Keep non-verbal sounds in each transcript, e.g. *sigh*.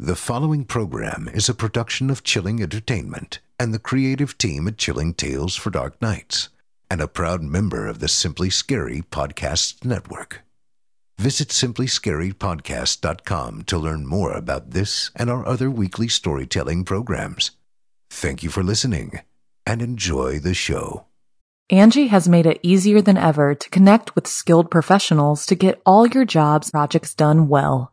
The following program is a production of Chilling Entertainment and the creative team at Chilling Tales for Dark Nights, and a proud member of the Simply Scary Podcasts Network. Visit simplyscarypodcast.com to learn more about this and our other weekly storytelling programs. Thank you for listening and enjoy the show. Angi has made it easier than ever to connect with skilled professionals to get all your jobs projects done well.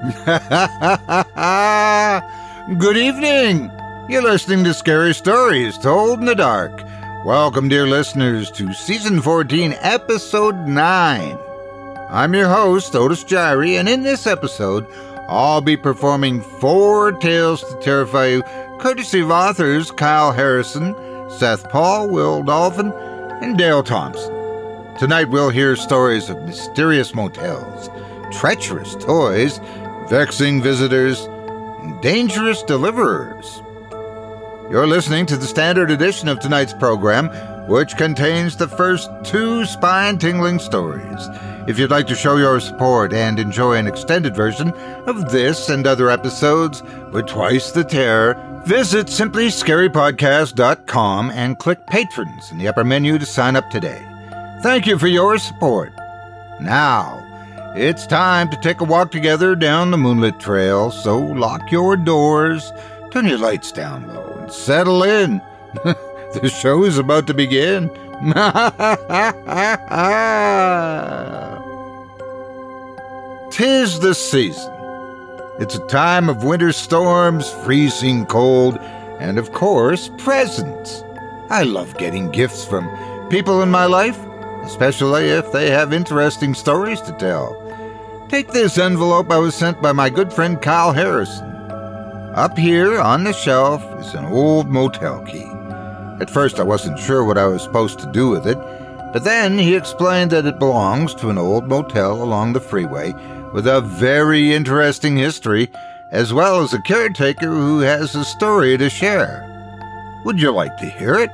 *laughs* Good evening. You're listening to Scary Stories Told in the Dark. Welcome, dear listeners, to Season 14, Episode 9. I'm your host, Otis Jiry, and in this episode, I'll be performing four tales to terrify you, courtesy of authors Kyle Harrison, Seth Paul, Will Dolphin, and Dale Thompson. Tonight, we'll hear stories of mysterious motels, treacherous toys, vexing visitors, and dangerous deliverers. You're listening to the standard edition of tonight's program, which contains the first two spine tingling stories. If you'd like to show your support and enjoy an extended version of this and other episodes with twice the terror, visit simplyscarypodcast.com and click Patrons in the upper menu to sign up today. Thank you for your support. Now, it's time to take a walk together down the moonlit trail, so lock your doors, turn your lights down low, and settle in. *laughs* the show is about to begin. *laughs* Tis the season. It's a time of winter storms, freezing cold, and of course, presents. I love getting gifts from people in my life, especially if they have interesting stories to tell. Take this envelope I was sent by my good friend Kyle Harrison. Up here on the shelf is an old motel key. At first, I wasn't sure what I was supposed to do with it, but then he explained that it belongs to an old motel along the freeway with a very interesting history, as well as a caretaker who has a story to share. Would you like to hear it?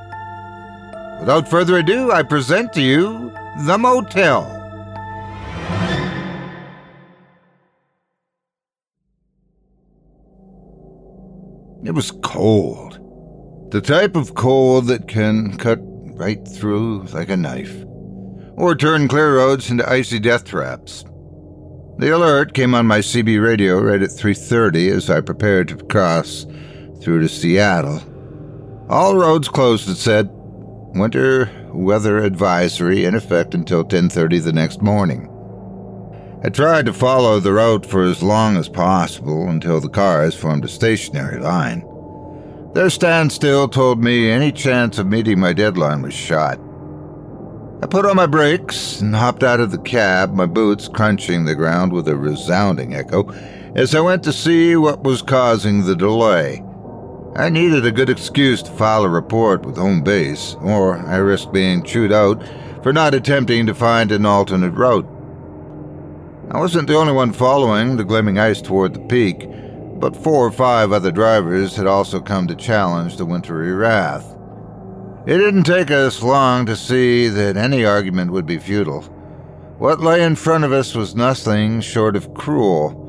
Without further ado, I present to you The Motel. It was cold. The type of cold that can cut right through like a knife, or turn clear roads into icy death traps. The alert came on my CB radio right at 3:30 as I prepared to cross through to Seattle. All roads closed, it said. Winter weather advisory in effect until 10:30 the next morning. I tried to follow the route for as long as possible until the cars formed a stationary line. Their standstill told me any chance of meeting my deadline was shot. I put on my brakes and hopped out of the cab, my boots crunching the ground with a resounding echo, as I went to see what was causing the delay. I needed a good excuse to file a report with home base, or I risked being chewed out for not attempting to find an alternate route. I wasn't the only one following the gleaming ice toward the peak, but four or five other drivers had also come to challenge the wintry wrath. It didn't take us long to see that any argument would be futile. What lay in front of us was nothing short of cruel.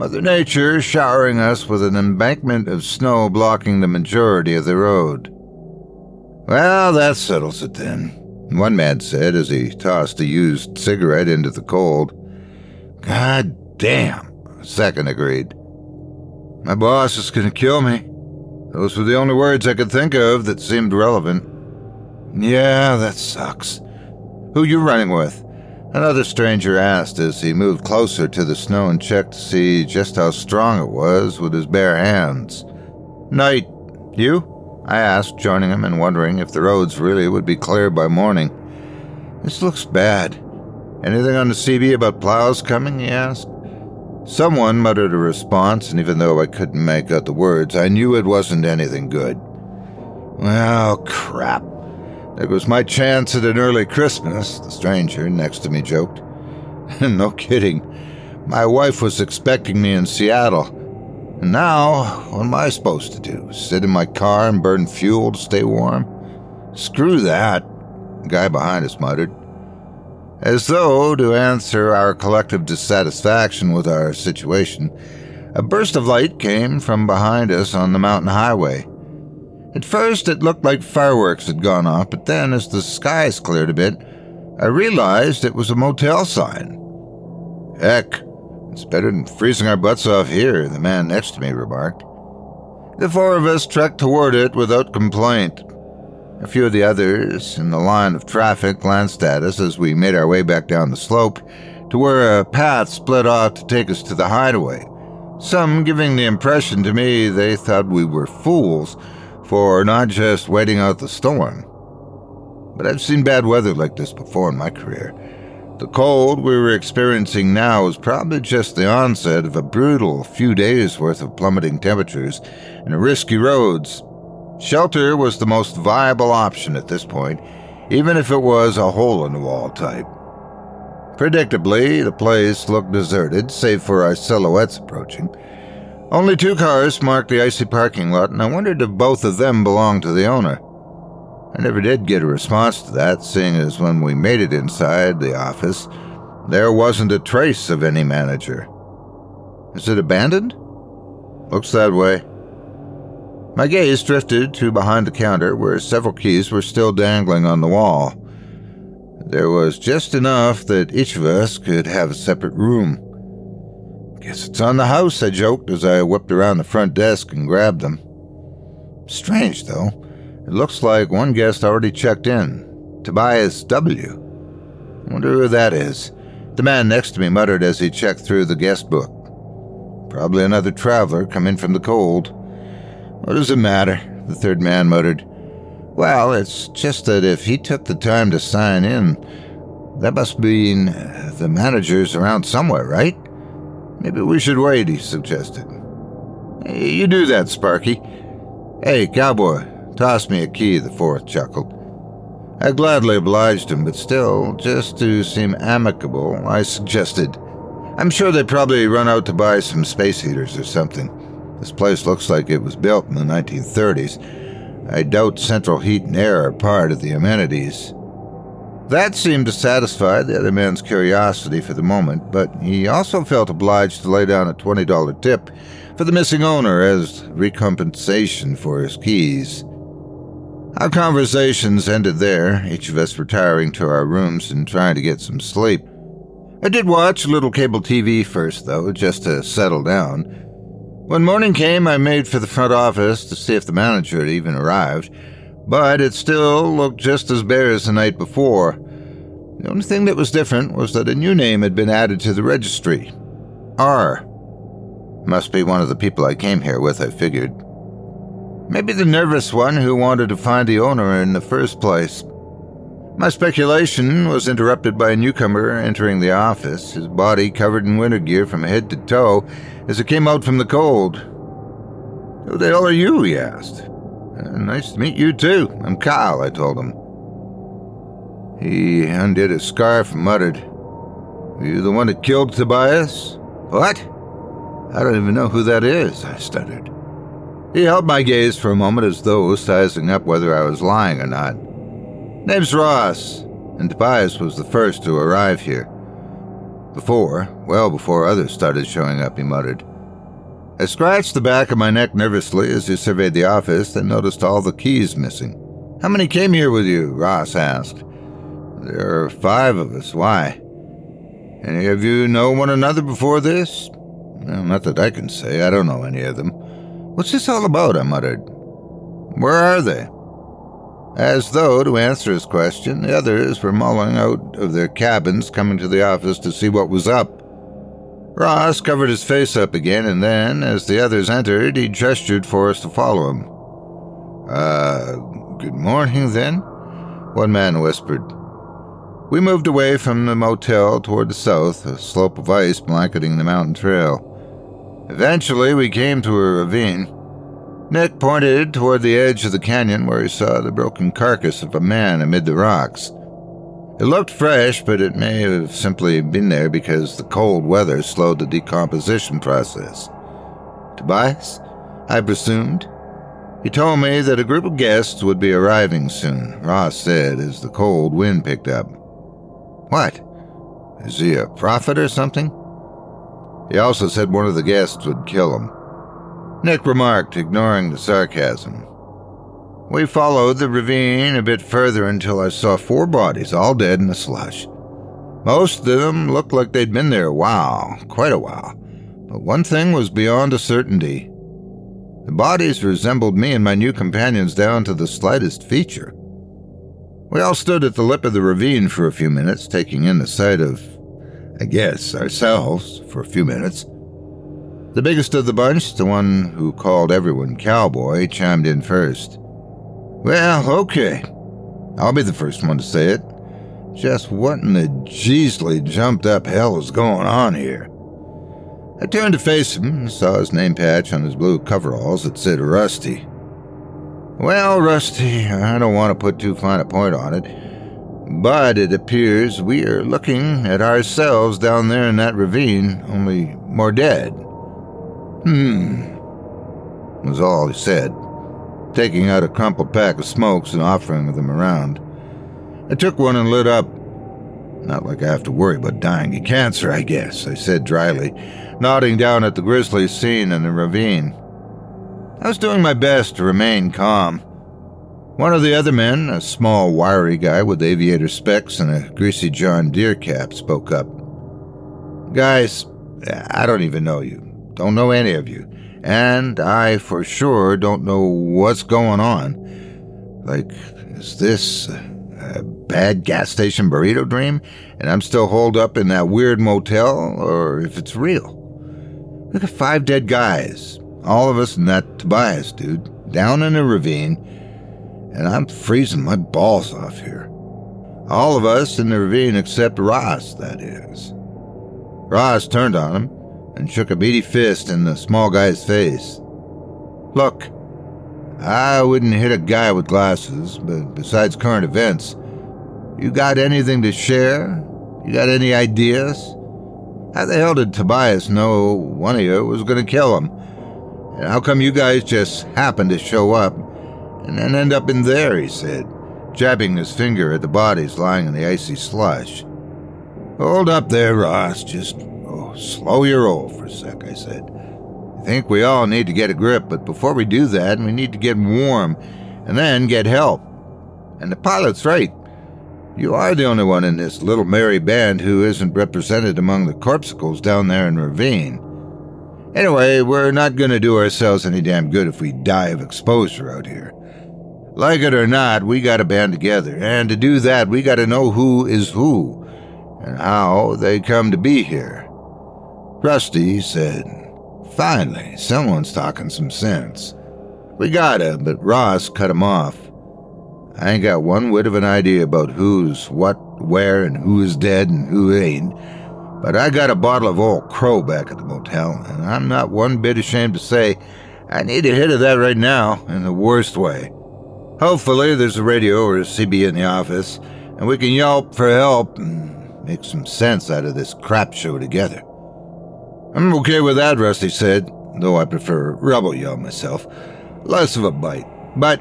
Mother Nature showering us with an embankment of snow blocking the majority of the road. Well, that settles it then, one man said as he tossed a used cigarette into the cold. God damn, a second agreed. My boss is going to kill me. Those were the only words I could think of that seemed relevant. Yeah, that sucks. Who you running with? Another stranger asked as he moved closer to the snow and checked to see just how strong it was with his bare hands. Knight, you? I asked, joining him and wondering if the roads really would be clear by morning. This looks bad. Anything on the CB about plows coming? he asked. Someone muttered a response, and even though I couldn't make out the words, I knew it wasn't anything good. Well, crap. There was my chance at an early Christmas, the stranger next to me joked. *laughs* no kidding. My wife was expecting me in Seattle. And now, what am I supposed to do? Sit in my car and burn fuel to stay warm? Screw that, the guy behind us muttered. As though to answer our collective dissatisfaction with our situation, a burst of light came from behind us on the mountain highway. At first, it looked like fireworks had gone off, but then, as the skies cleared a bit, I realized it was a motel sign. Heck, it's better than freezing our butts off here, the man next to me remarked. The four of us trekked toward it without complaint. A few of the others in the line of traffic glanced at us as we made our way back down the slope to where a path split off to take us to the hideaway. Some giving the impression to me they thought we were fools for not just waiting out the storm. But I've seen bad weather like this before in my career. The cold we were experiencing now was probably just the onset of a brutal few days worth of plummeting temperatures and risky roads Shelter was the most viable option at this point, even if it was a hole in the wall type. Predictably, the place looked deserted, save for our silhouettes approaching. Only two cars marked the icy parking lot, and I wondered if both of them belonged to the owner. I never did get a response to that, seeing as when we made it inside the office, there wasn't a trace of any manager. Is it abandoned? Looks that way. My gaze drifted to behind the counter where several keys were still dangling on the wall. There was just enough that each of us could have a separate room. Guess it's on the house, I joked as I whipped around the front desk and grabbed them. Strange, though. It looks like one guest already checked in. Tobias W. Wonder who that is. The man next to me muttered as he checked through the guest book. Probably another traveler come in from the cold. What does it matter? The third man muttered. Well, it's just that if he took the time to sign in, that must mean uh, the manager's around somewhere, right? Maybe we should wait, he suggested. You do that, Sparky. Hey, cowboy, toss me a key, the fourth chuckled. I gladly obliged him, but still, just to seem amicable, I suggested, I'm sure they probably run out to buy some space heaters or something. This place looks like it was built in the 1930s. I doubt central heat and air are part of the amenities. That seemed to satisfy the other man's curiosity for the moment, but he also felt obliged to lay down a $20 tip for the missing owner as recompensation for his keys. Our conversations ended there, each of us retiring to our rooms and trying to get some sleep. I did watch a little cable TV first, though, just to settle down. When morning came, I made for the front office to see if the manager had even arrived but it still looked just as bare as the night before. The only thing that was different was that a new name had been added to the registry R. Must be one of the people I came here with, I figured. Maybe the nervous one who wanted to find the owner in the first place. My speculation was interrupted by a newcomer entering the office, his body covered in winter gear from head to toe as it came out from the cold. Who the hell are you? he asked. Uh, nice to meet you, too. I'm Kyle, I told him. He undid his scarf and muttered, You the one that killed Tobias? What? I don't even know who that is, I stuttered. He held my gaze for a moment as though sizing up whether I was lying or not. Name's Ross, and Tobias was the first to arrive here. Before, well before others started showing up, he muttered. I scratched the back of my neck nervously as he surveyed the office and noticed all the keys missing. How many came here with you? Ross asked. There are five of us. Why? Any of you know one another before this? Well, not that I can say. I don't know any of them. What's this all about? I muttered. Where are they? As though to answer his question, the others were mulling out of their cabins, coming to the office to see what was up. Ross covered his face up again, and then, as the others entered, he gestured for us to follow him. Uh, good morning, then? One man whispered. We moved away from the motel toward the south, a slope of ice blanketing the mountain trail. Eventually, we came to a ravine. Nick pointed toward the edge of the canyon where he saw the broken carcass of a man amid the rocks. It looked fresh, but it may have simply been there because the cold weather slowed the decomposition process. Tobias? I presumed. He told me that a group of guests would be arriving soon, Ross said as the cold wind picked up. What? Is he a prophet or something? He also said one of the guests would kill him. Nick remarked, ignoring the sarcasm. We followed the ravine a bit further until I saw four bodies, all dead in the slush. Most of them looked like they'd been there a while, quite a while. But one thing was beyond a certainty. The bodies resembled me and my new companions down to the slightest feature. We all stood at the lip of the ravine for a few minutes, taking in the sight of, I guess, ourselves for a few minutes. The biggest of the bunch, the one who called everyone cowboy, chimed in first. Well, okay. I'll be the first one to say it. Just what in the Jeesley jumped up hell is going on here? I turned to face him and saw his name patch on his blue coveralls that said Rusty. Well, Rusty, I don't want to put too fine a point on it, but it appears we are looking at ourselves down there in that ravine, only more dead. Hmm, was all he said taking out a crumpled pack of smokes and offering them around. I took one and lit up. Not like I have to worry about dying of cancer, I guess, I said dryly, nodding down at the grisly scene in the ravine. I was doing my best to remain calm. One of the other men, a small, wiry guy with aviator specs and a greasy John Deere cap, spoke up. Guys, I don't even know you. Don't know any of you and I for sure don't know what's going on. Like, is this a bad gas station burrito dream, and I'm still holed up in that weird motel, or if it's real? Look at five dead guys, all of us in that Tobias dude, down in a ravine, and I'm freezing my balls off here. All of us in the ravine except Ross, that is. Ross turned on him and shook a beady fist in the small guy's face. Look, I wouldn't hit a guy with glasses, but besides current events, you got anything to share? You got any ideas? How the hell did Tobias know one of you was going to kill him? And how come you guys just happened to show up? and then end up in there, he said, jabbing his finger at the bodies lying in the icy slush. Hold up there, Ross. Just slow your roll for a sec, I said. I think we all need to get a grip, but before we do that, we need to get warm and then get help. And the pilot's right. You are the only one in this little merry band who isn't represented among the corpuscles down there in Ravine. Anyway, we're not going to do ourselves any damn good if we die of exposure out here. Like it or not, we got to band together, and to do that, we got to know who is who and how they come to be here. Rusty said, Finally, someone's talking some sense. We gotta, but Ross cut him off. I ain't got one whit of an idea about who's what, where, and who is dead and who ain't, but I got a bottle of old crow back at the motel, and I'm not one bit ashamed to say I need a hit of that right now in the worst way. Hopefully, there's a radio or a CB in the office, and we can yelp for help and make some sense out of this crap show together. I'm okay with that, Rusty said, though I prefer rebel yell myself. Less of a bite. But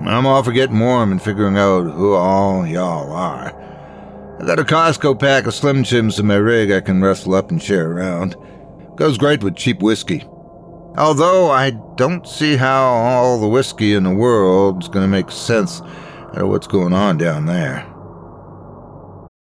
I'm off for getting warm and figuring out who all y'all are. I got a Costco pack of Slim Jims in my rig I can rustle up and share around. Goes great with cheap whiskey. Although I don't see how all the whiskey in the world's gonna make sense out of what's going on down there.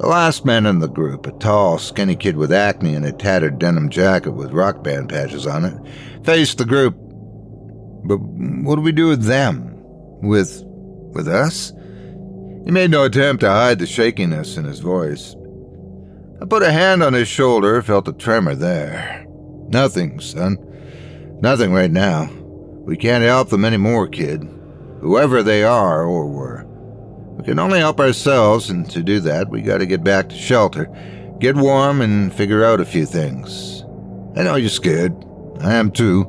The last man in the group, a tall, skinny kid with acne and a tattered denim jacket with rock band patches on it, faced the group. But what do we do with them? With. with us? He made no attempt to hide the shakiness in his voice. I put a hand on his shoulder, felt a tremor there. Nothing, son. Nothing right now. We can't help them anymore, kid. Whoever they are or were. We can only help ourselves, and to do that, we gotta get back to shelter, get warm, and figure out a few things. I know you're scared. I am too,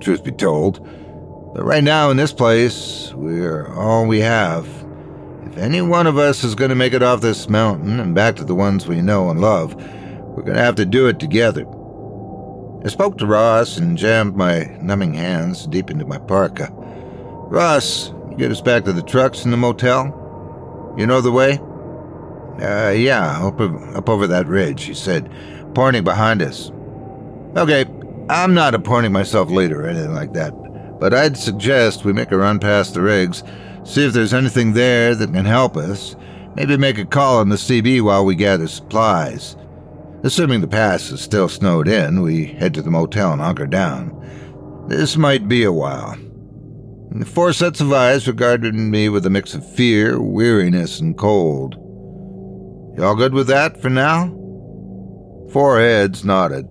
truth be told. But right now in this place, we're all we have. If any one of us is gonna make it off this mountain and back to the ones we know and love, we're gonna have to do it together. I spoke to Ross and jammed my numbing hands deep into my parka. Ross, you get us back to the trucks in the motel? You know the way? Uh, yeah, up, up over that ridge, he said, pointing behind us. Okay, I'm not appointing myself leader or anything like that, but I'd suggest we make a run past the rigs, see if there's anything there that can help us, maybe make a call on the CB while we gather supplies. Assuming the pass is still snowed in, we head to the motel and hunker down. This might be a while. The four sets of eyes regarded me with a mix of fear, weariness, and cold. Y'all good with that for now? Four heads nodded.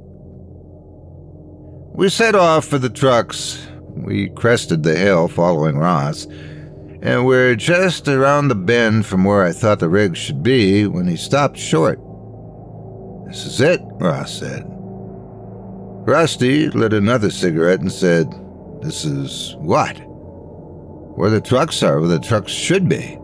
We set off for the trucks. We crested the hill following Ross, and we're just around the bend from where I thought the rig should be when he stopped short. This is it, Ross said. Rusty lit another cigarette and said, This is what? Where the trucks are, where the trucks should be.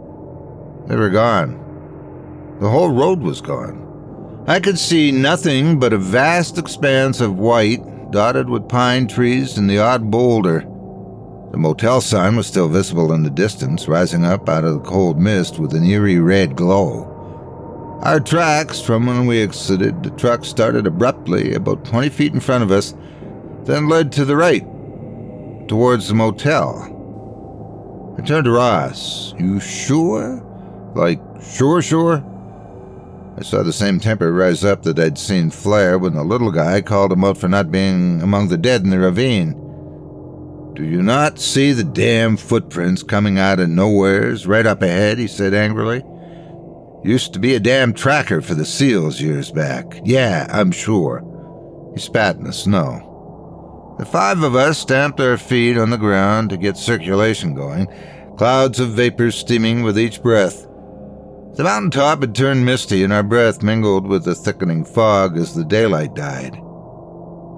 They were gone. The whole road was gone. I could see nothing but a vast expanse of white, dotted with pine trees and the odd boulder. The motel sign was still visible in the distance, rising up out of the cold mist with an eerie red glow. Our tracks from when we exited the truck started abruptly about 20 feet in front of us, then led to the right, towards the motel. I turned to Ross. You sure? Like, sure, sure? I saw the same temper rise up that I'd seen flare when the little guy called him out for not being among the dead in the ravine. Do you not see the damn footprints coming out of nowheres right up ahead? he said angrily. Used to be a damn tracker for the SEALs years back. Yeah, I'm sure. He spat in the snow. The five of us stamped our feet on the ground to get circulation going, clouds of vapor steaming with each breath. The mountain top had turned misty, and our breath mingled with the thickening fog as the daylight died.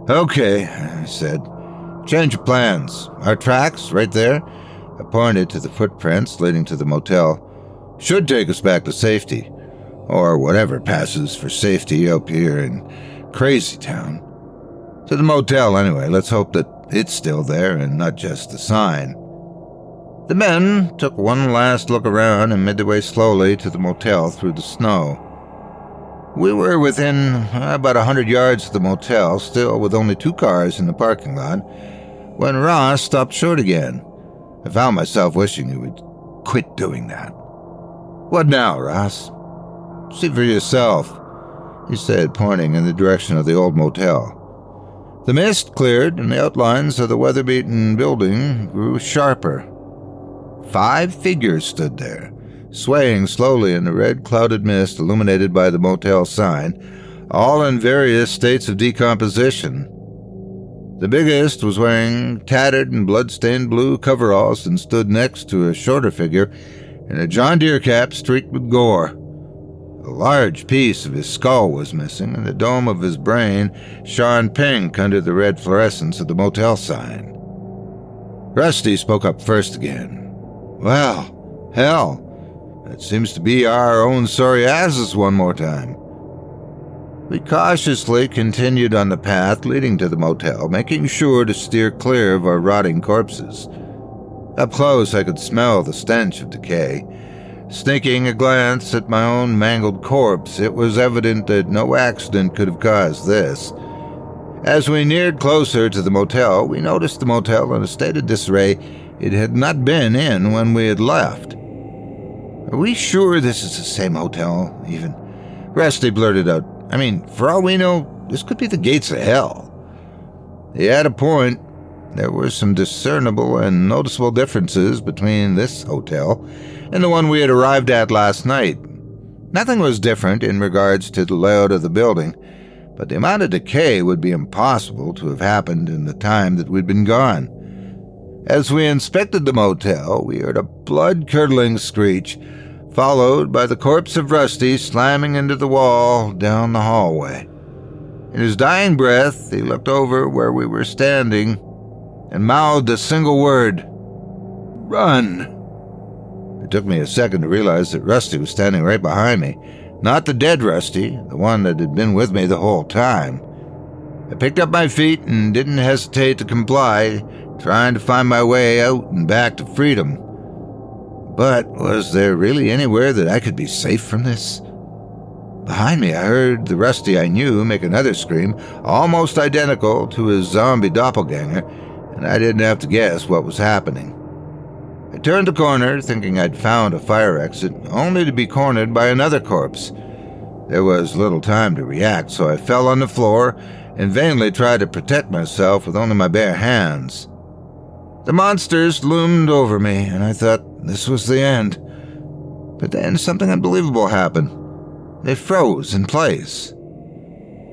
Okay, I said. Change of plans. Our tracks, right there, I pointed to the footprints leading to the motel, should take us back to safety, or whatever passes for safety up here in Crazy Town. To the motel, anyway. Let's hope that it's still there and not just the sign. The men took one last look around and made their way slowly to the motel through the snow. We were within uh, about a hundred yards of the motel, still with only two cars in the parking lot, when Ross stopped short again. I found myself wishing he would quit doing that. What now, Ross? See for yourself, he said, pointing in the direction of the old motel. The mist cleared, and the outlines of the weather beaten building grew sharper. Five figures stood there, swaying slowly in the red clouded mist illuminated by the motel sign, all in various states of decomposition. The biggest was wearing tattered and blood-stained blue coveralls and stood next to a shorter figure in a John Deere cap streaked with gore. A large piece of his skull was missing, and the dome of his brain shone pink under the red fluorescence of the motel sign. Rusty spoke up first again. Well, hell, it seems to be our own sorry asses one more time. We cautiously continued on the path leading to the motel, making sure to steer clear of our rotting corpses. Up close, I could smell the stench of decay Sneaking a glance at my own mangled corpse, it was evident that no accident could have caused this. As we neared closer to the motel, we noticed the motel in a state of disarray it had not been in when we had left. Are we sure this is the same hotel, even? Rusty blurted out. I mean, for all we know, this could be the gates of hell. He had a point. There were some discernible and noticeable differences between this hotel and the one we had arrived at last night. Nothing was different in regards to the layout of the building, but the amount of decay would be impossible to have happened in the time that we'd been gone. As we inspected the motel, we heard a blood curdling screech, followed by the corpse of Rusty slamming into the wall down the hallway. In his dying breath, he looked over where we were standing and mouthed a single word Run! It took me a second to realize that Rusty was standing right behind me. Not the dead Rusty, the one that had been with me the whole time. I picked up my feet and didn't hesitate to comply, trying to find my way out and back to freedom. But was there really anywhere that I could be safe from this? Behind me, I heard the Rusty I knew make another scream, almost identical to his zombie doppelganger, and I didn't have to guess what was happening. I turned the corner, thinking I'd found a fire exit, only to be cornered by another corpse. There was little time to react, so I fell on the floor and vainly tried to protect myself with only my bare hands. The monsters loomed over me, and I thought this was the end. But then something unbelievable happened. They froze in place.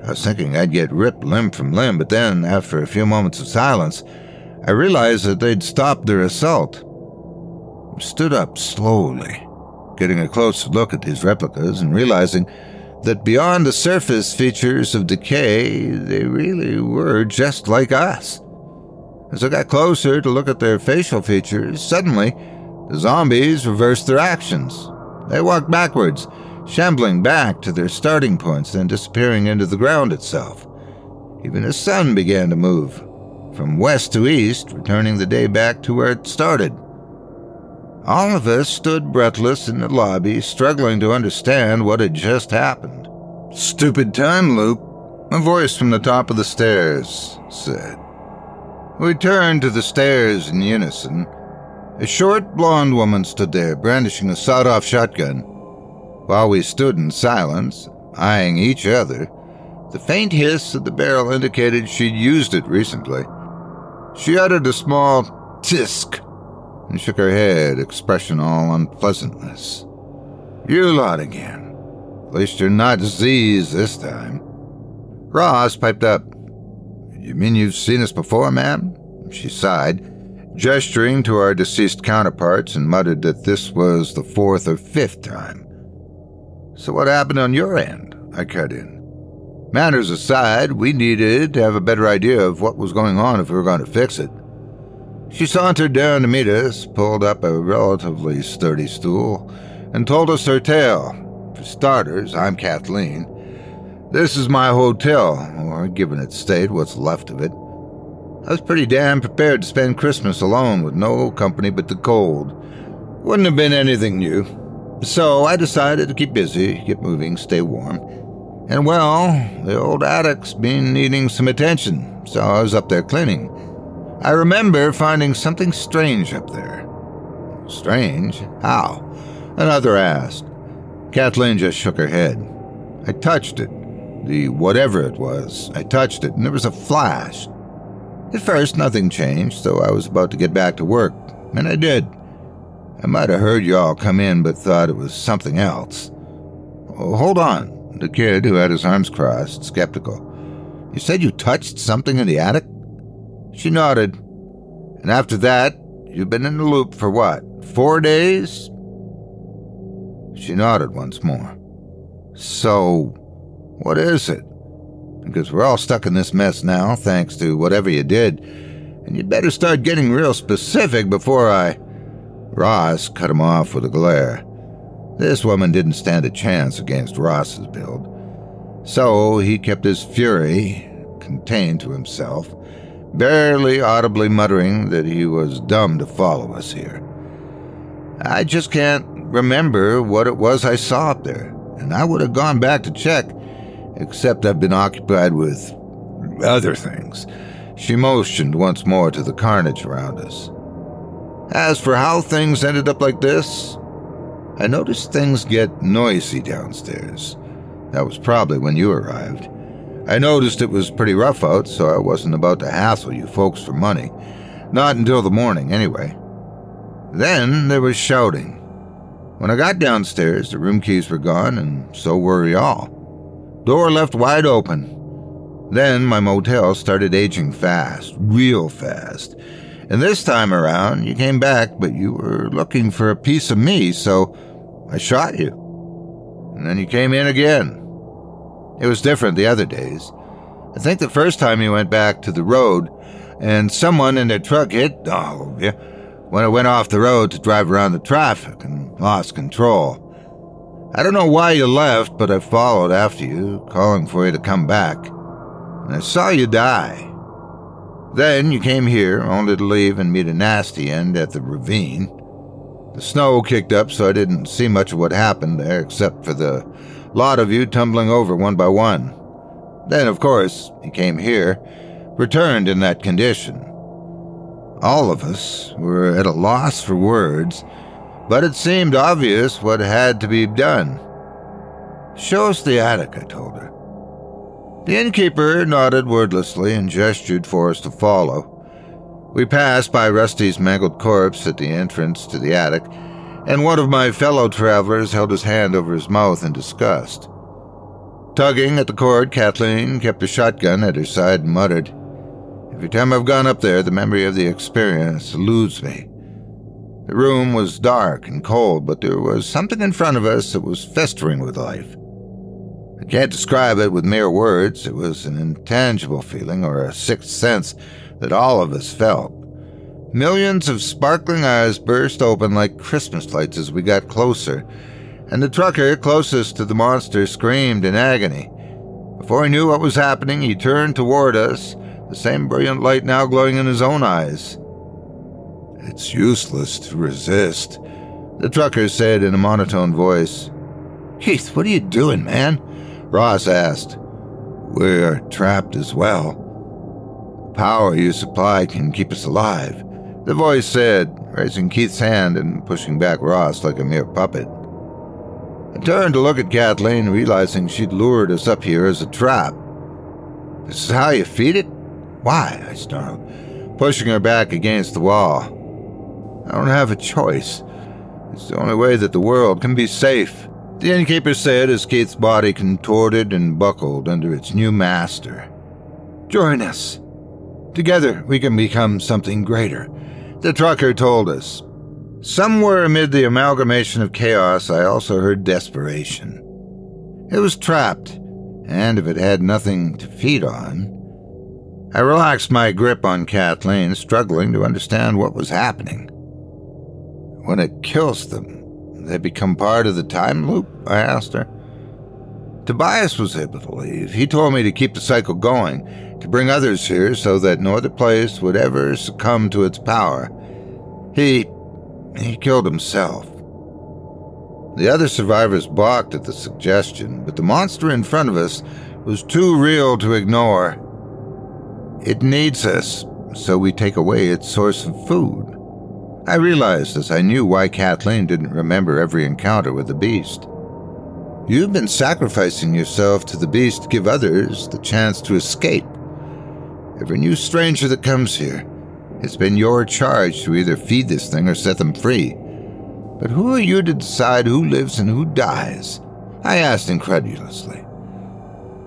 I was thinking I'd get ripped limb from limb, but then, after a few moments of silence, I realized that they'd stopped their assault stood up slowly, getting a close look at these replicas and realizing that beyond the surface features of decay, they really were just like us. As I got closer to look at their facial features, suddenly the zombies reversed their actions. They walked backwards, shambling back to their starting points, then disappearing into the ground itself. Even the sun began to move, from west to east, returning the day back to where it started. All of us stood breathless in the lobby, struggling to understand what had just happened. Stupid time loop, a voice from the top of the stairs said. We turned to the stairs in unison. A short, blonde woman stood there, brandishing a sawed off shotgun. While we stood in silence, eyeing each other, the faint hiss of the barrel indicated she'd used it recently. She uttered a small tisk and shook her head, expression all unpleasantness. You lot again. At least you're not diseased this time. Ross piped up. You mean you've seen us before, ma'am? She sighed, gesturing to our deceased counterparts, and muttered that this was the fourth or fifth time. So what happened on your end? I cut in. Matters aside, we needed to have a better idea of what was going on if we were going to fix it. She sauntered down to meet us, pulled up a relatively sturdy stool, and told us her tale. For starters, I'm Kathleen. This is my hotel, or given its state, what's left of it. I was pretty damn prepared to spend Christmas alone with no company but the cold. Wouldn't have been anything new. So I decided to keep busy, get moving, stay warm. And well, the old attic's been needing some attention, so I was up there cleaning. I remember finding something strange up there. Strange? How? Another asked. Kathleen just shook her head. I touched it. The whatever it was. I touched it, and there was a flash. At first, nothing changed, so I was about to get back to work, and I did. I might have heard y'all come in, but thought it was something else. Oh, hold on, the kid who had his arms crossed, skeptical. You said you touched something in the attic? She nodded. And after that, you've been in the loop for what? Four days? She nodded once more. So, what is it? Because we're all stuck in this mess now, thanks to whatever you did, and you'd better start getting real specific before I. Ross cut him off with a glare. This woman didn't stand a chance against Ross's build. So he kept his fury contained to himself barely audibly muttering that he was dumb to follow us here. I just can't remember what it was I saw up there, and I would have gone back to check, except I've been occupied with other things. She motioned once more to the carnage around us. As for how things ended up like this, I noticed things get noisy downstairs. That was probably when you arrived. I noticed it was pretty rough out, so I wasn't about to hassle you folks for money. Not until the morning, anyway. Then there was shouting. When I got downstairs, the room keys were gone, and so were y'all. Door left wide open. Then my motel started aging fast, real fast. And this time around, you came back, but you were looking for a piece of me, so I shot you. And then you came in again. It was different the other days. I think the first time you went back to the road, and someone in their truck hit all of you when it went off the road to drive around the traffic and lost control. I don't know why you left, but I followed after you, calling for you to come back. And I saw you die. Then you came here, only to leave and meet a nasty end at the ravine. The snow kicked up, so I didn't see much of what happened there, except for the lot of you tumbling over one by one. Then, of course, he came here, returned in that condition. All of us were at a loss for words, but it seemed obvious what had to be done. Show us the attic, I told her. The innkeeper nodded wordlessly and gestured for us to follow. We passed by Rusty's mangled corpse at the entrance to the attic and one of my fellow travelers held his hand over his mouth in disgust. Tugging at the cord, Kathleen kept a shotgun at her side and muttered, Every time I've gone up there, the memory of the experience eludes me. The room was dark and cold, but there was something in front of us that was festering with life. I can't describe it with mere words. It was an intangible feeling or a sixth sense that all of us felt. Millions of sparkling eyes burst open like Christmas lights as we got closer, and the trucker closest to the monster screamed in agony. Before he knew what was happening, he turned toward us, the same brilliant light now glowing in his own eyes. It's useless to resist, the trucker said in a monotone voice. Keith, what are you doing, man? Ross asked. We're trapped as well. The power you supply can keep us alive, the voice said, raising Keith's hand and pushing back Ross like a mere puppet. I turned to look at Kathleen, realizing she'd lured us up here as a trap. This is how you feed it? Why? I snarled, pushing her back against the wall. I don't have a choice. It's the only way that the world can be safe. The innkeeper said as Keith's body contorted and buckled under its new master. Join us. Together we can become something greater, the trucker told us. Somewhere amid the amalgamation of chaos, I also heard desperation. It was trapped, and if it had nothing to feed on. I relaxed my grip on Kathleen, struggling to understand what was happening. When it kills them, they become part of the time loop? I asked her. Tobias was able to leave. He told me to keep the cycle going, to bring others here so that no other place would ever succumb to its power. He. he killed himself. The other survivors balked at the suggestion, but the monster in front of us was too real to ignore. It needs us, so we take away its source of food. I realized as I knew why Kathleen didn't remember every encounter with the beast. You've been sacrificing yourself to the beast to give others the chance to escape. Every new stranger that comes here, it's been your charge to either feed this thing or set them free. But who are you to decide who lives and who dies? I asked incredulously.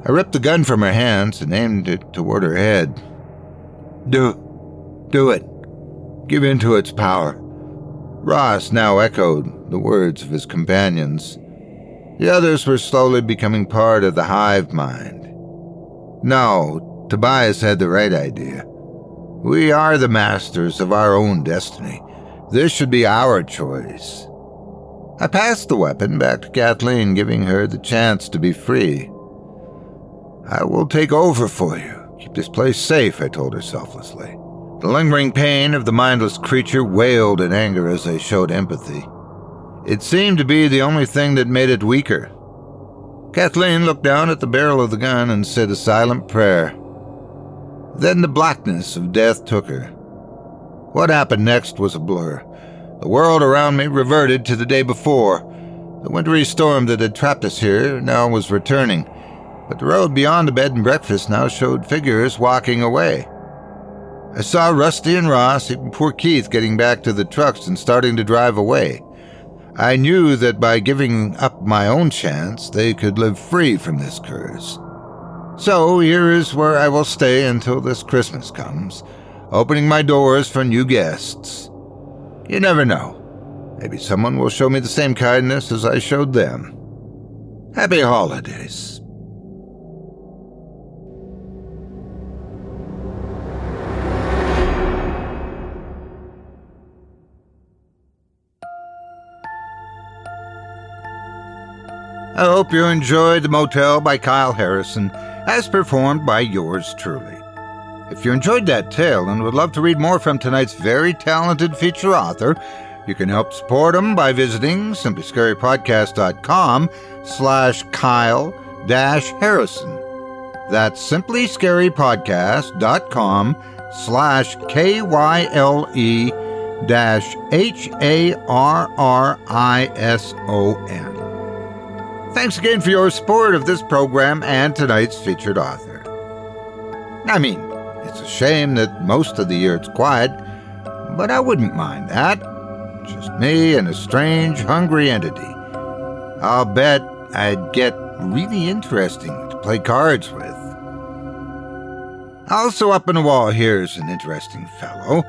I ripped the gun from her hands and aimed it toward her head. Do, do it. Give in to its power. Ross now echoed the words of his companions. The others were slowly becoming part of the hive mind. No, Tobias had the right idea. We are the masters of our own destiny. This should be our choice. I passed the weapon back to Kathleen, giving her the chance to be free. I will take over for you. Keep this place safe, I told her selflessly. The lingering pain of the mindless creature wailed in anger as I showed empathy. It seemed to be the only thing that made it weaker. Kathleen looked down at the barrel of the gun and said a silent prayer. Then the blackness of death took her. What happened next was a blur. The world around me reverted to the day before. The wintry storm that had trapped us here now was returning, but the road beyond the bed and breakfast now showed figures walking away. I saw Rusty and Ross, even poor Keith, getting back to the trucks and starting to drive away. I knew that by giving up my own chance, they could live free from this curse. So here is where I will stay until this Christmas comes, opening my doors for new guests. You never know. Maybe someone will show me the same kindness as I showed them. Happy holidays. I hope you enjoyed The Motel by Kyle Harrison, as performed by yours truly. If you enjoyed that tale and would love to read more from tonight's very talented feature author, you can help support him by visiting simplyscarypodcast.com slash Kyle dash Harrison. That's simplyscarypodcast.com slash K-Y-L-E dash H-A-R-R-I-S-O-N. Thanks again for your support of this program and tonight's featured author. I mean, it's a shame that most of the year it's quiet, but I wouldn't mind that. Just me and a strange, hungry entity. I'll bet I'd get really interesting to play cards with. Also, up in the wall here's an interesting fellow.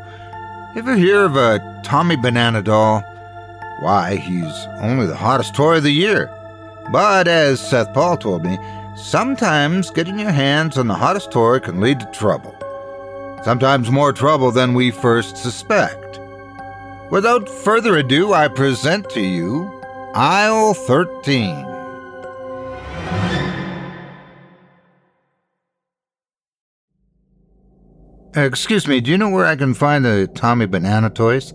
Ever hear of a Tommy Banana doll? Why, he's only the hottest toy of the year. But as Seth Paul told me, sometimes getting your hands on the hottest toy can lead to trouble. sometimes more trouble than we first suspect. Without further ado, I present to you Aisle 13. Excuse me, do you know where I can find the Tommy Banana toys?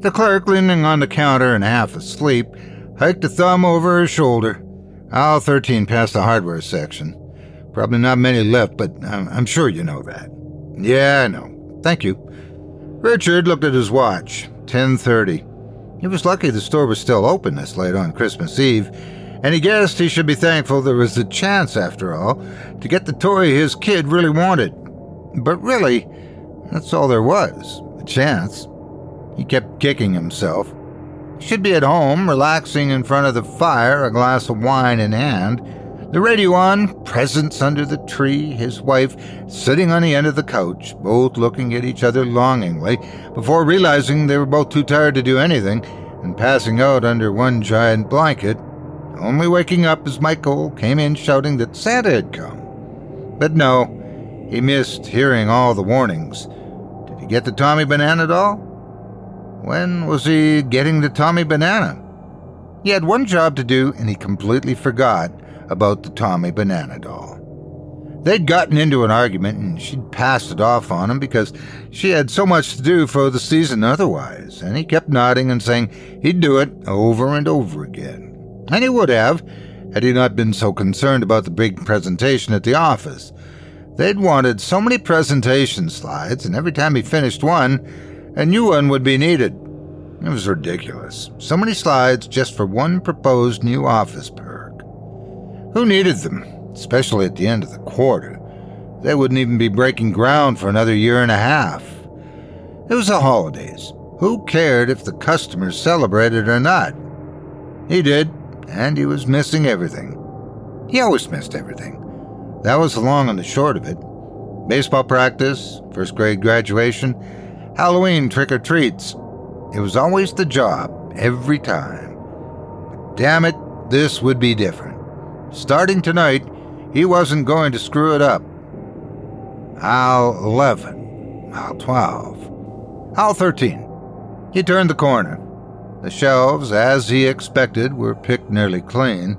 The clerk, leaning on the counter and half asleep, hiked a thumb over her shoulder. Aisle 13 past the hardware section. Probably not many left, but I'm, I'm sure you know that. Yeah, I know. Thank you. Richard looked at his watch. 10:30. He was lucky the store was still open this late on Christmas Eve, and he guessed he should be thankful there was a chance, after all, to get the toy his kid really wanted. But really, that's all there was a chance. He kept kicking himself. Should be at home, relaxing in front of the fire, a glass of wine in hand. The radio on, presents under the tree, his wife sitting on the end of the couch, both looking at each other longingly, before realizing they were both too tired to do anything and passing out under one giant blanket, only waking up as Michael came in shouting that Santa had come. But no, he missed hearing all the warnings. Did he get the Tommy Banana doll? When was he getting the Tommy Banana? He had one job to do, and he completely forgot about the Tommy Banana doll. They'd gotten into an argument, and she'd passed it off on him because she had so much to do for the season otherwise, and he kept nodding and saying he'd do it over and over again. And he would have, had he not been so concerned about the big presentation at the office. They'd wanted so many presentation slides, and every time he finished one, a new one would be needed. It was ridiculous. So many slides just for one proposed new office perk. Who needed them, especially at the end of the quarter? They wouldn't even be breaking ground for another year and a half. It was the holidays. Who cared if the customers celebrated or not? He did, and he was missing everything. He always missed everything. That was the long and the short of it. Baseball practice, first grade graduation, Halloween trick or treats. It was always the job, every time. But damn it, this would be different. Starting tonight, he wasn't going to screw it up. Aisle 11, aisle 12, aisle 13. He turned the corner. The shelves, as he expected, were picked nearly clean.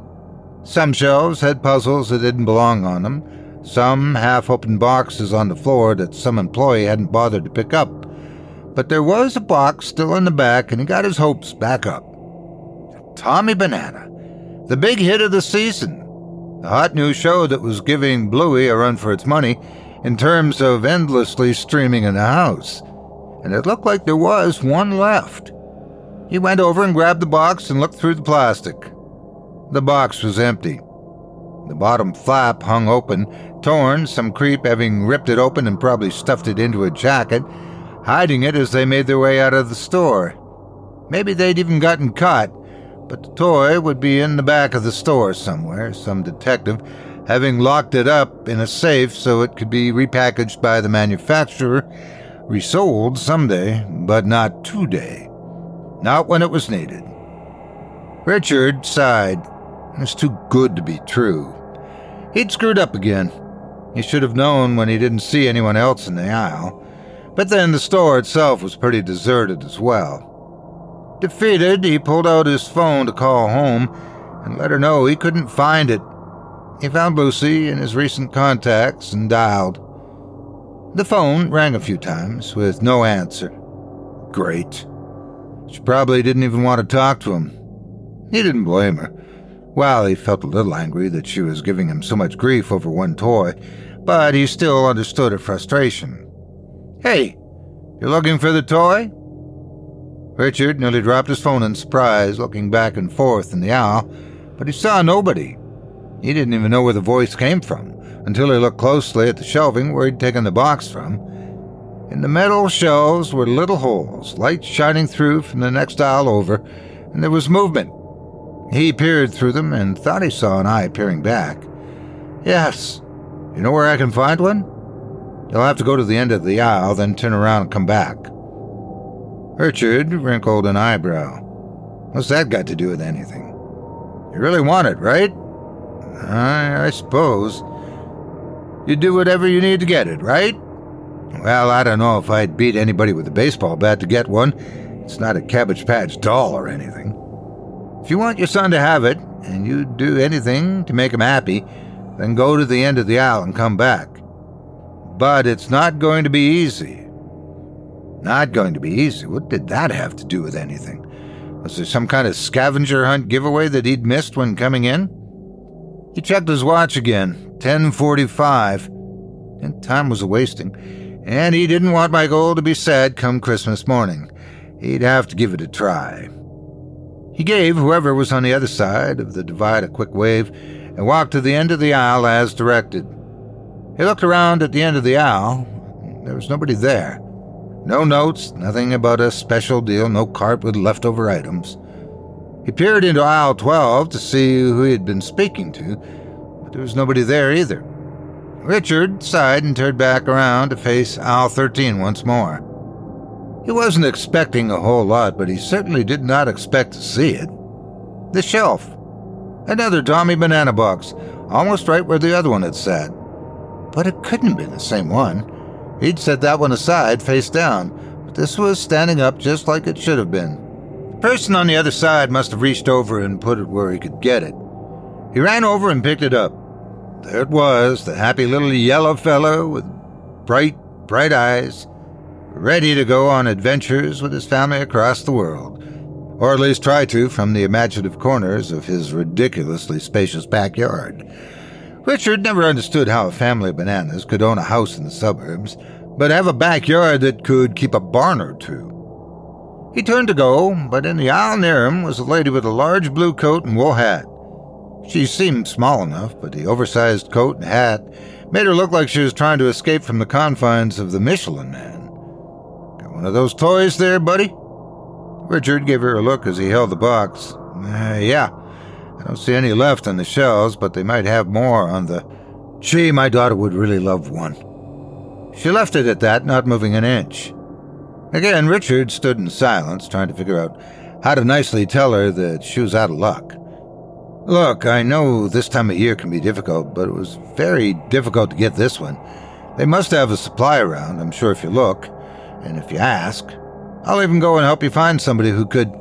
Some shelves had puzzles that didn't belong on them, some half open boxes on the floor that some employee hadn't bothered to pick up. But there was a box still in the back, and he got his hopes back up. Tommy Banana, the big hit of the season, the hot new show that was giving Bluey a run for its money in terms of endlessly streaming in the house. And it looked like there was one left. He went over and grabbed the box and looked through the plastic. The box was empty. The bottom flap hung open, torn, some creep having ripped it open and probably stuffed it into a jacket, hiding it as they made their way out of the store. Maybe they'd even gotten caught, but the toy would be in the back of the store somewhere, some detective having locked it up in a safe so it could be repackaged by the manufacturer, resold someday, but not today. Not when it was needed. Richard sighed. It was too good to be true. He'd screwed up again. He should have known when he didn't see anyone else in the aisle. But then the store itself was pretty deserted as well. Defeated, he pulled out his phone to call home and let her know he couldn't find it. He found Lucy in his recent contacts and dialed. The phone rang a few times with no answer. Great. She probably didn't even want to talk to him. He didn't blame her. Well, he felt a little angry that she was giving him so much grief over one toy, but he still understood her frustration. Hey, you looking for the toy? Richard nearly dropped his phone in surprise, looking back and forth in the aisle, but he saw nobody. He didn't even know where the voice came from until he looked closely at the shelving where he'd taken the box from. In the metal shelves were little holes, light shining through from the next aisle over, and there was movement. He peered through them and thought he saw an eye peering back. Yes. You know where I can find one? You'll have to go to the end of the aisle, then turn around and come back. Richard wrinkled an eyebrow. What's that got to do with anything? You really want it, right? I, I suppose. You do whatever you need to get it, right? Well, I don't know if I'd beat anybody with a baseball bat to get one. It's not a Cabbage Patch doll or anything. If you want your son to have it, and you'd do anything to make him happy, then go to the end of the aisle and come back. But it's not going to be easy. Not going to be easy. What did that have to do with anything? Was there some kind of scavenger hunt giveaway that he'd missed when coming in? He checked his watch again. 1045. And time was a wasting. And he didn't want Michael to be sad come Christmas morning. He'd have to give it a try. He gave whoever was on the other side of the divide a quick wave and walked to the end of the aisle as directed. He looked around at the end of the aisle. There was nobody there. No notes, nothing about a special deal, no cart with leftover items. He peered into aisle 12 to see who he had been speaking to, but there was nobody there either. Richard sighed and turned back around to face aisle 13 once more. He wasn't expecting a whole lot, but he certainly did not expect to see it. The shelf. Another Tommy banana box, almost right where the other one had sat. But it couldn't have been the same one. He'd set that one aside, face down, but this was standing up just like it should have been. The person on the other side must have reached over and put it where he could get it. He ran over and picked it up. There it was, the happy little yellow fellow with bright, bright eyes, ready to go on adventures with his family across the world, or at least try to from the imaginative corners of his ridiculously spacious backyard. Richard never understood how a family of bananas could own a house in the suburbs, but have a backyard that could keep a barn or two. He turned to go, but in the aisle near him was a lady with a large blue coat and wool hat. She seemed small enough, but the oversized coat and hat made her look like she was trying to escape from the confines of the Michelin Man. Got one of those toys there, buddy? Richard gave her a look as he held the box. Uh, yeah, don't see any left on the shelves, but they might have more on the. Gee, my daughter would really love one. She left it at that, not moving an inch. Again, Richard stood in silence, trying to figure out how to nicely tell her that she was out of luck. Look, I know this time of year can be difficult, but it was very difficult to get this one. They must have a supply around, I'm sure if you look, and if you ask. I'll even go and help you find somebody who could.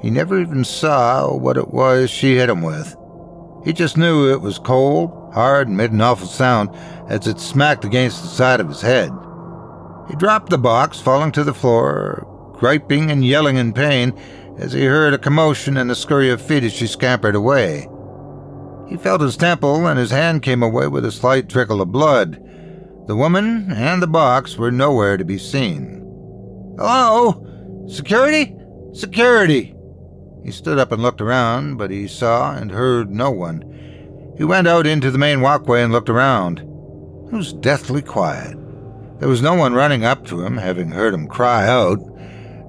He never even saw what it was she hit him with. He just knew it was cold, hard, and made an awful sound as it smacked against the side of his head. He dropped the box, falling to the floor, griping and yelling in pain as he heard a commotion and a scurry of feet as she scampered away. He felt his temple, and his hand came away with a slight trickle of blood. The woman and the box were nowhere to be seen. Hello? Security? Security! He stood up and looked around, but he saw and heard no one. He went out into the main walkway and looked around. It was deathly quiet. There was no one running up to him, having heard him cry out.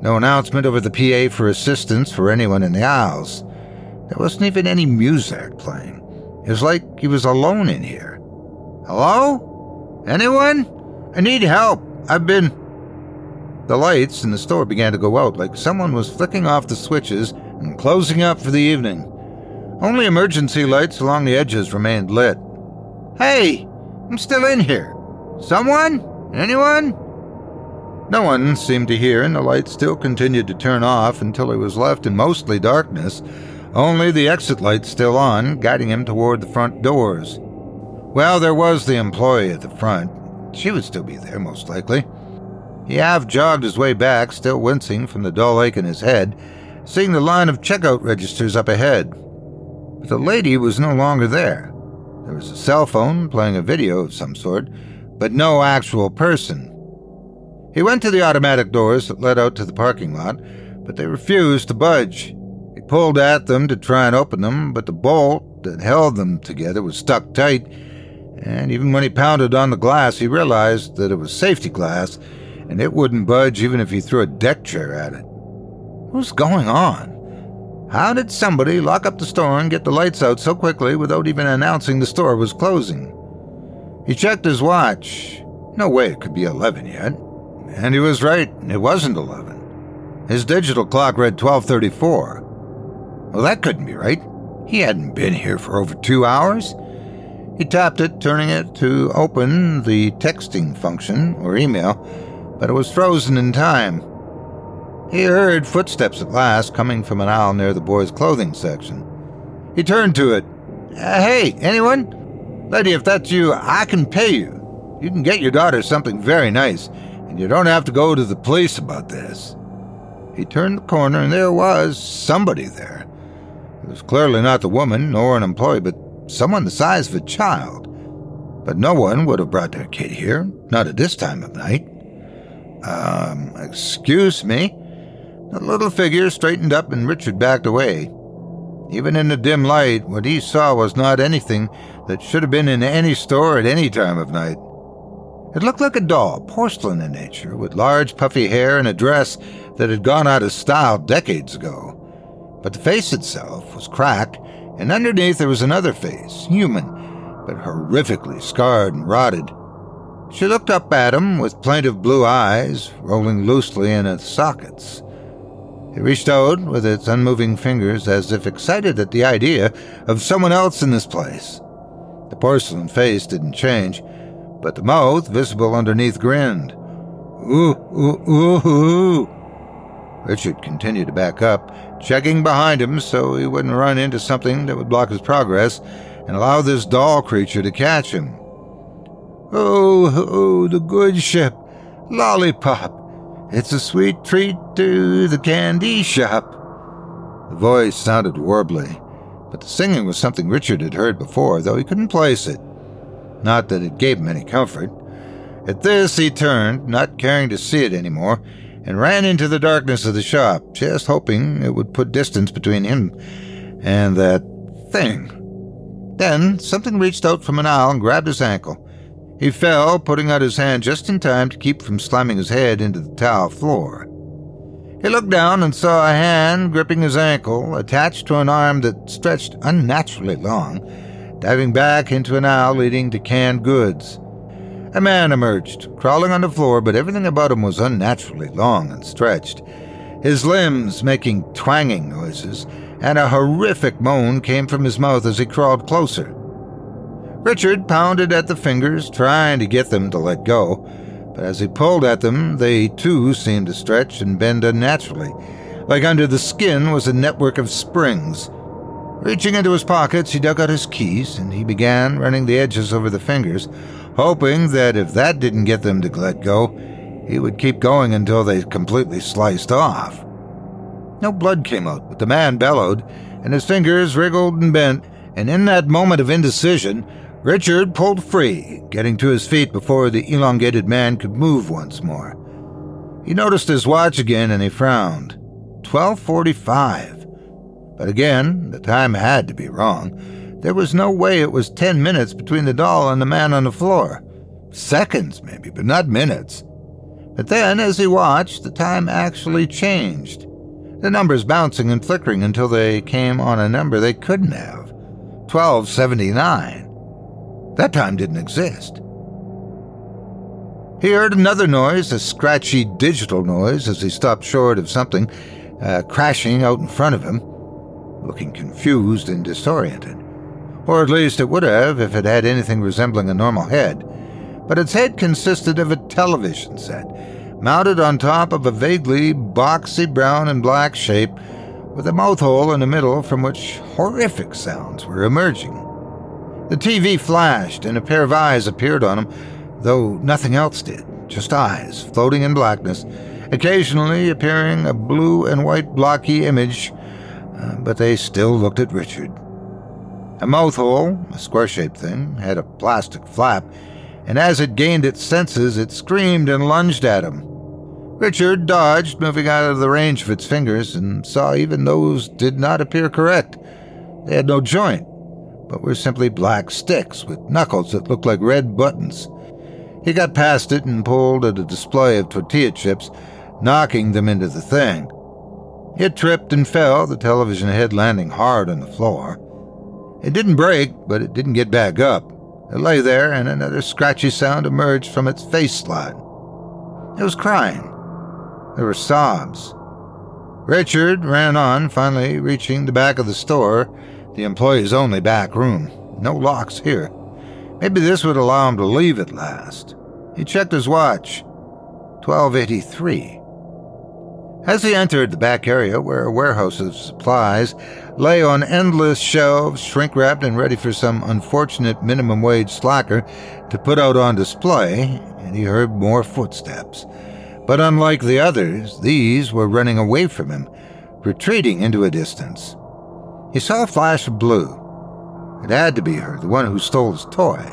No announcement over the PA for assistance for anyone in the aisles. There wasn't even any music playing. It was like he was alone in here. Hello? Anyone? I need help. I've been. The lights in the store began to go out like someone was flicking off the switches and closing up for the evening. Only emergency lights along the edges remained lit. Hey, I'm still in here. Someone? Anyone? No one seemed to hear, and the lights still continued to turn off until he was left in mostly darkness, only the exit lights still on, guiding him toward the front doors. Well, there was the employee at the front. She would still be there, most likely. He half jogged his way back, still wincing from the dull ache in his head, seeing the line of checkout registers up ahead. But the lady was no longer there. There was a cell phone playing a video of some sort, but no actual person. He went to the automatic doors that led out to the parking lot, but they refused to budge. He pulled at them to try and open them, but the bolt that held them together was stuck tight, and even when he pounded on the glass, he realized that it was safety glass, and it wouldn't budge even if he threw a deck chair at it. What's going on? How did somebody lock up the store and get the lights out so quickly without even announcing the store was closing? He checked his watch. No way it could be 11 yet. And he was right, it wasn't 11. His digital clock read 1234. Well, that couldn't be right. He hadn't been here for over two hours. He tapped it, turning it to open the texting function or email, but it was frozen in time. He heard footsteps at last coming from an aisle near the boy's clothing section. He turned to it. Uh, hey, anyone? Lady, if that's you, I can pay you. You can get your daughter something very nice, and you don't have to go to the police about this. He turned the corner, and there was somebody there. It was clearly not the woman nor an employee, but someone the size of a child. But no one would have brought their kid here, not at this time of night. Um, excuse me. The little figure straightened up and Richard backed away. Even in the dim light, what he saw was not anything that should have been in any store at any time of night. It looked like a doll, porcelain in nature, with large puffy hair and a dress that had gone out of style decades ago. But the face itself was cracked, and underneath there was another face, human, but horrifically scarred and rotted. She looked up at him with plaintive blue eyes, rolling loosely in its sockets. It reached out with its unmoving fingers as if excited at the idea of someone else in this place. The porcelain face didn't change, but the mouth, visible underneath, grinned. Ooh, ooh, ooh, ooh. Richard continued to back up, checking behind him so he wouldn't run into something that would block his progress and allow this doll creature to catch him. Oh, oh, the good ship. Lollipop. It's a sweet treat to the candy shop. The voice sounded warbly, but the singing was something Richard had heard before, though he couldn't place it. Not that it gave him any comfort. At this, he turned, not caring to see it anymore, and ran into the darkness of the shop, just hoping it would put distance between him and that thing. Then something reached out from an aisle and grabbed his ankle. He fell, putting out his hand just in time to keep from slamming his head into the tile floor. He looked down and saw a hand gripping his ankle, attached to an arm that stretched unnaturally long, diving back into an aisle leading to canned goods. A man emerged, crawling on the floor, but everything about him was unnaturally long and stretched, his limbs making twanging noises, and a horrific moan came from his mouth as he crawled closer. Richard pounded at the fingers, trying to get them to let go, but as he pulled at them, they too seemed to stretch and bend unnaturally, like under the skin was a network of springs. Reaching into his pockets, he dug out his keys and he began running the edges over the fingers, hoping that if that didn't get them to let go, he would keep going until they completely sliced off. No blood came out, but the man bellowed, and his fingers wriggled and bent, and in that moment of indecision, Richard pulled free, getting to his feet before the elongated man could move once more. He noticed his watch again and he frowned. 1245. But again, the time had to be wrong. There was no way it was ten minutes between the doll and the man on the floor. Seconds, maybe, but not minutes. But then, as he watched, the time actually changed. The numbers bouncing and flickering until they came on a number they couldn't have 1279. That time didn't exist. He heard another noise, a scratchy digital noise, as he stopped short of something uh, crashing out in front of him looking confused and disoriented. Or at least it would have if it had anything resembling a normal head. But its head consisted of a television set, mounted on top of a vaguely boxy brown and black shape, with a mouth hole in the middle from which horrific sounds were emerging. The TV flashed, and a pair of eyes appeared on him, though nothing else did, just eyes floating in blackness, occasionally appearing a blue and white blocky image uh, but they still looked at Richard. A mouth hole, a square shaped thing, had a plastic flap, and as it gained its senses, it screamed and lunged at him. Richard dodged, moving out of the range of its fingers, and saw even those did not appear correct. They had no joint, but were simply black sticks with knuckles that looked like red buttons. He got past it and pulled at a display of tortilla chips, knocking them into the thing. It tripped and fell, the television head landing hard on the floor. It didn't break, but it didn't get back up. It lay there, and another scratchy sound emerged from its face slot. It was crying. There were sobs. Richard ran on, finally reaching the back of the store, the employees' only back room. No locks here. Maybe this would allow him to leave at last. He checked his watch. 1283. As he entered the back area, where a warehouse of supplies lay on endless shelves, shrink wrapped and ready for some unfortunate minimum wage slacker to put out on display, and he heard more footsteps. But unlike the others, these were running away from him, retreating into a distance. He saw a flash of blue. It had to be her, the one who stole his toy.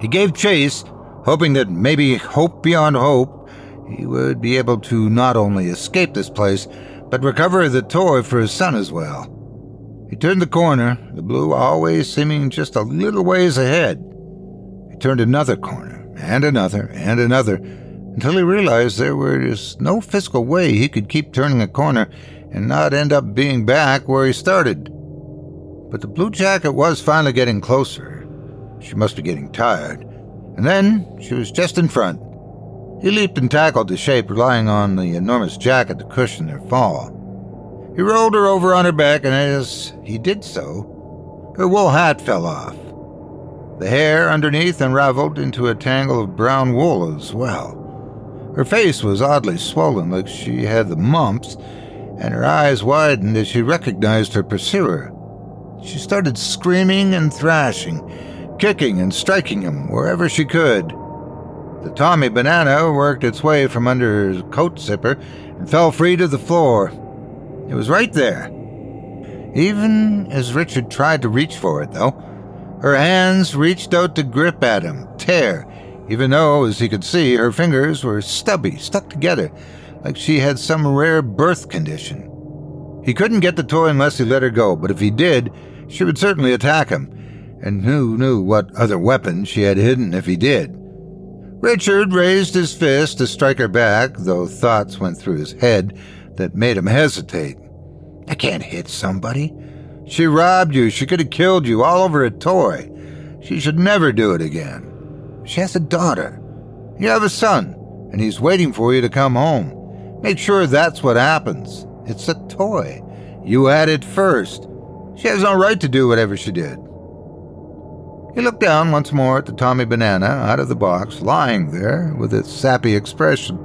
He gave chase, hoping that maybe hope beyond hope he would be able to not only escape this place, but recover the toy for his son as well. He turned the corner, the blue always seeming just a little ways ahead. He turned another corner, and another, and another, until he realized there was no physical way he could keep turning a corner and not end up being back where he started. But the blue jacket was finally getting closer. She must be getting tired. And then she was just in front. He leaped and tackled the shape, relying on the enormous jacket to cushion their fall. He rolled her over on her back, and as he did so, her wool hat fell off. The hair underneath unraveled into a tangle of brown wool as well. Her face was oddly swollen, like she had the mumps, and her eyes widened as she recognized her pursuer. She started screaming and thrashing, kicking and striking him wherever she could. The Tommy banana worked its way from under his coat zipper and fell free to the floor. It was right there. Even as Richard tried to reach for it, though, her hands reached out to grip at him, tear, even though, as he could see, her fingers were stubby, stuck together, like she had some rare birth condition. He couldn't get the toy unless he let her go, but if he did, she would certainly attack him, and who knew what other weapons she had hidden if he did. Richard raised his fist to strike her back, though thoughts went through his head that made him hesitate. I can't hit somebody. She robbed you. She could have killed you all over a toy. She should never do it again. She has a daughter. You have a son, and he's waiting for you to come home. Make sure that's what happens. It's a toy. You had it first. She has no right to do whatever she did. He looked down once more at the Tommy banana out of the box, lying there with its sappy expression.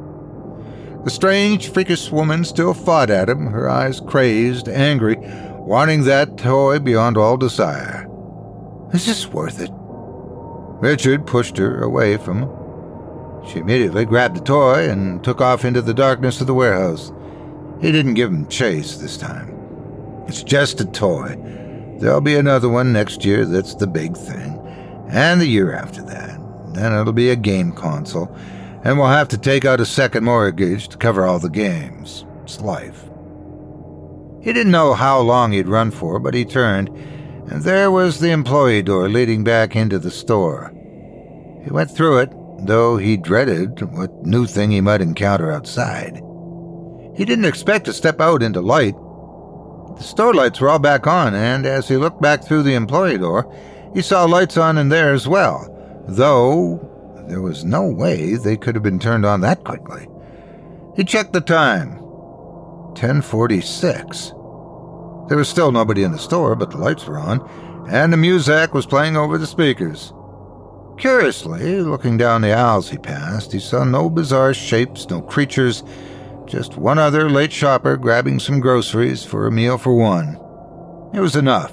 The strange, freakish woman still fought at him, her eyes crazed, angry, wanting that toy beyond all desire. Is this worth it? Richard pushed her away from him. She immediately grabbed the toy and took off into the darkness of the warehouse. He didn't give him chase this time. It's just a toy. There'll be another one next year that's the big thing and the year after that. Then it'll be a game console, and we'll have to take out a second mortgage to cover all the games. It's life. He didn't know how long he'd run for, but he turned, and there was the employee door leading back into the store. He went through it, though he dreaded what new thing he might encounter outside. He didn't expect to step out into light. The store lights were all back on, and as he looked back through the employee door, he saw lights on in there as well, though there was no way they could have been turned on that quickly. He checked the time. 1046. There was still nobody in the store, but the lights were on, and the muzak was playing over the speakers. Curiously, looking down the aisles he passed, he saw no bizarre shapes, no creatures, just one other late shopper grabbing some groceries for a meal for one. It was enough.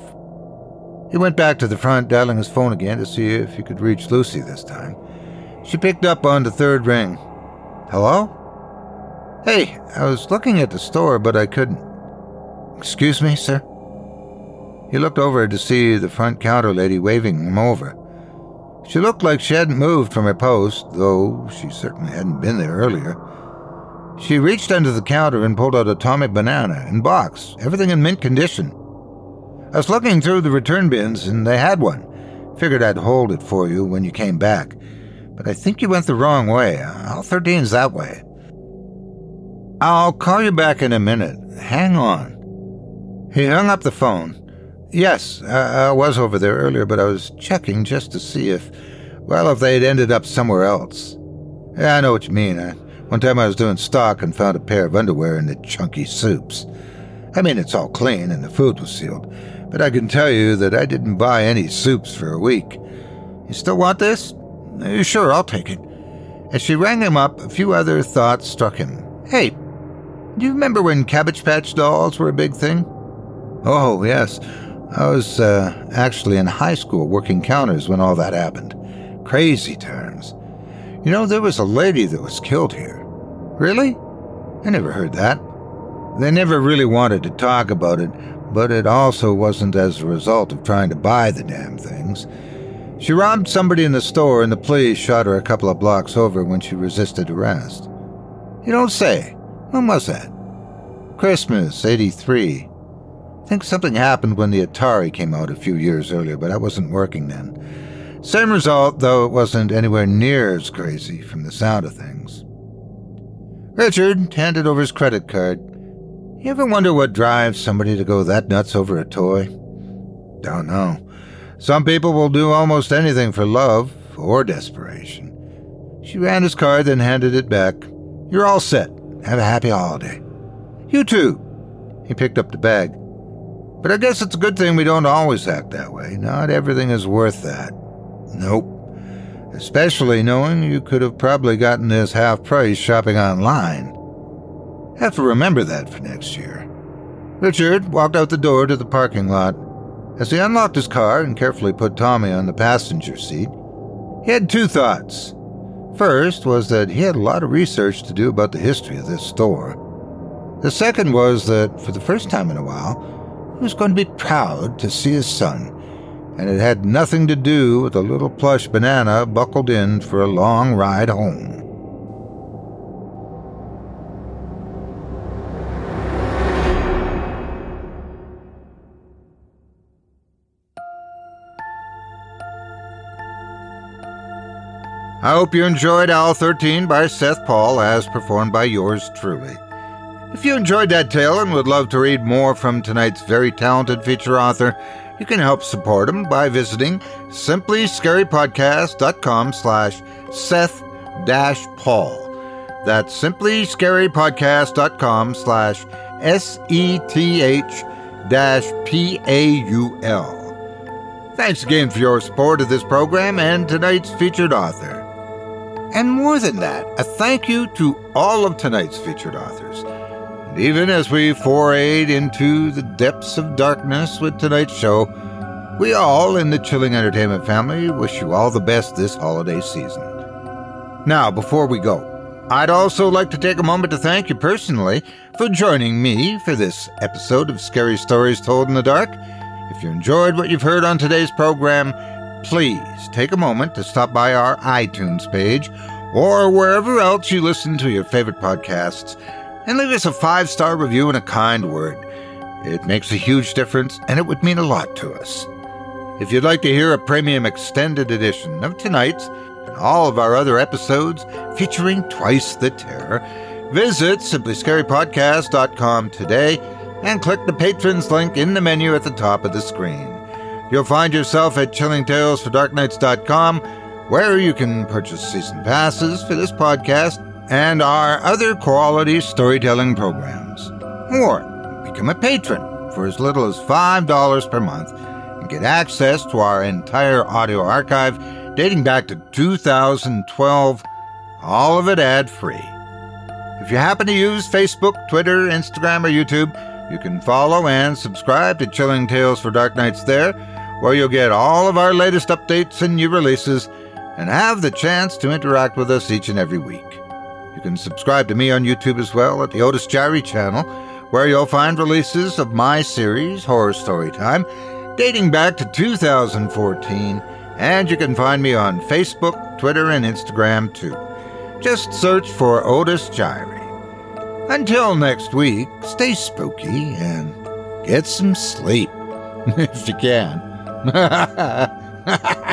He went back to the front, dialing his phone again to see if he could reach Lucy this time. She picked up on the third ring. Hello? Hey, I was looking at the store, but I couldn't. Excuse me, sir? He looked over to see the front counter lady waving him over. She looked like she hadn't moved from her post, though she certainly hadn't been there earlier. She reached under the counter and pulled out a Tommy banana in box, everything in mint condition. I was looking through the return bins and they had one. Figured I'd hold it for you when you came back. But I think you went the wrong way. Aisle 13's that way. I'll call you back in a minute. Hang on. He hung up the phone. Yes, I, I was over there earlier, but I was checking just to see if, well, if they'd ended up somewhere else. Yeah, I know what you mean. I, one time I was doing stock and found a pair of underwear in the chunky soups. I mean, it's all clean and the food was sealed, but I can tell you that I didn't buy any soups for a week. You still want this? Uh, sure, I'll take it. As she rang him up, a few other thoughts struck him. Hey, do you remember when Cabbage Patch dolls were a big thing? Oh, yes. I was uh, actually in high school working counters when all that happened. Crazy times. You know, there was a lady that was killed here. Really? I never heard that. They never really wanted to talk about it, but it also wasn't as a result of trying to buy the damn things. She robbed somebody in the store, and the police shot her a couple of blocks over when she resisted arrest. You don't say. When was that? Christmas, 83. I think something happened when the Atari came out a few years earlier, but I wasn't working then. Same result, though it wasn't anywhere near as crazy from the sound of things. Richard handed over his credit card. You ever wonder what drives somebody to go that nuts over a toy? Don't know. Some people will do almost anything for love or desperation. She ran his card, then handed it back. You're all set. Have a happy holiday. You too. He picked up the bag. But I guess it's a good thing we don't always act that way. Not everything is worth that. Nope. Especially knowing you could have probably gotten this half price shopping online. Have to remember that for next year. Richard walked out the door to the parking lot. As he unlocked his car and carefully put Tommy on the passenger seat, he had two thoughts. First was that he had a lot of research to do about the history of this store. The second was that, for the first time in a while, he was going to be proud to see his son, and it had nothing to do with a little plush banana buckled in for a long ride home. I hope you enjoyed Aisle 13 by Seth Paul as performed by yours truly. If you enjoyed that tale and would love to read more from tonight's very talented feature author, you can help support him by visiting simplyscarypodcast.com slash Seth dash Paul. That's simplyscarypodcast.com slash S-E-T-H dash P-A-U-L. Thanks again for your support of this program and tonight's featured author. And more than that, a thank you to all of tonight's featured authors. Even as we forayed into the depths of darkness with tonight's show, we all in the Chilling Entertainment family wish you all the best this holiday season. Now, before we go, I'd also like to take a moment to thank you personally for joining me for this episode of Scary Stories Told in the Dark. If you enjoyed what you've heard on today's program, please take a moment to stop by our iTunes page or wherever else you listen to your favorite podcasts and leave us a five star review and a kind word. It makes a huge difference and it would mean a lot to us. If you'd like to hear a premium extended edition of tonight's and all of our other episodes featuring Twice the Terror, visit simplyscarypodcast.com today and click the patrons link in the menu at the top of the screen. You'll find yourself at chillingtalesfordarknights.com, where you can purchase season passes for this podcast and our other quality storytelling programs. Or become a patron for as little as $5 per month and get access to our entire audio archive dating back to 2012, all of it ad free. If you happen to use Facebook, Twitter, Instagram, or YouTube, you can follow and subscribe to Chilling Tales for Dark Nights there where you'll get all of our latest updates and new releases and have the chance to interact with us each and every week. You can subscribe to me on YouTube as well at the Otis Jiry channel, where you'll find releases of my series, Horror Story Time, dating back to 2014, and you can find me on Facebook, Twitter, and Instagram too. Just search for Otis Jiry. Until next week, stay spooky and get some sleep *laughs* if you can. *laughs*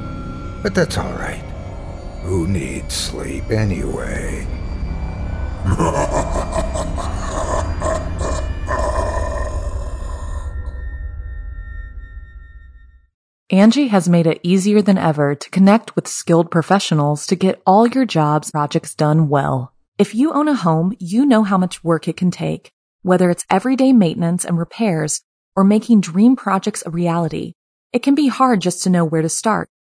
But that's all right. Who needs sleep anyway? Angi has made it easier than ever to connect with skilled professionals to get all your jobs projects done well. If you own a home, you know how much work it can take, whether it's everyday maintenance and repairs or making dream projects a reality. It can be hard just to know where to start,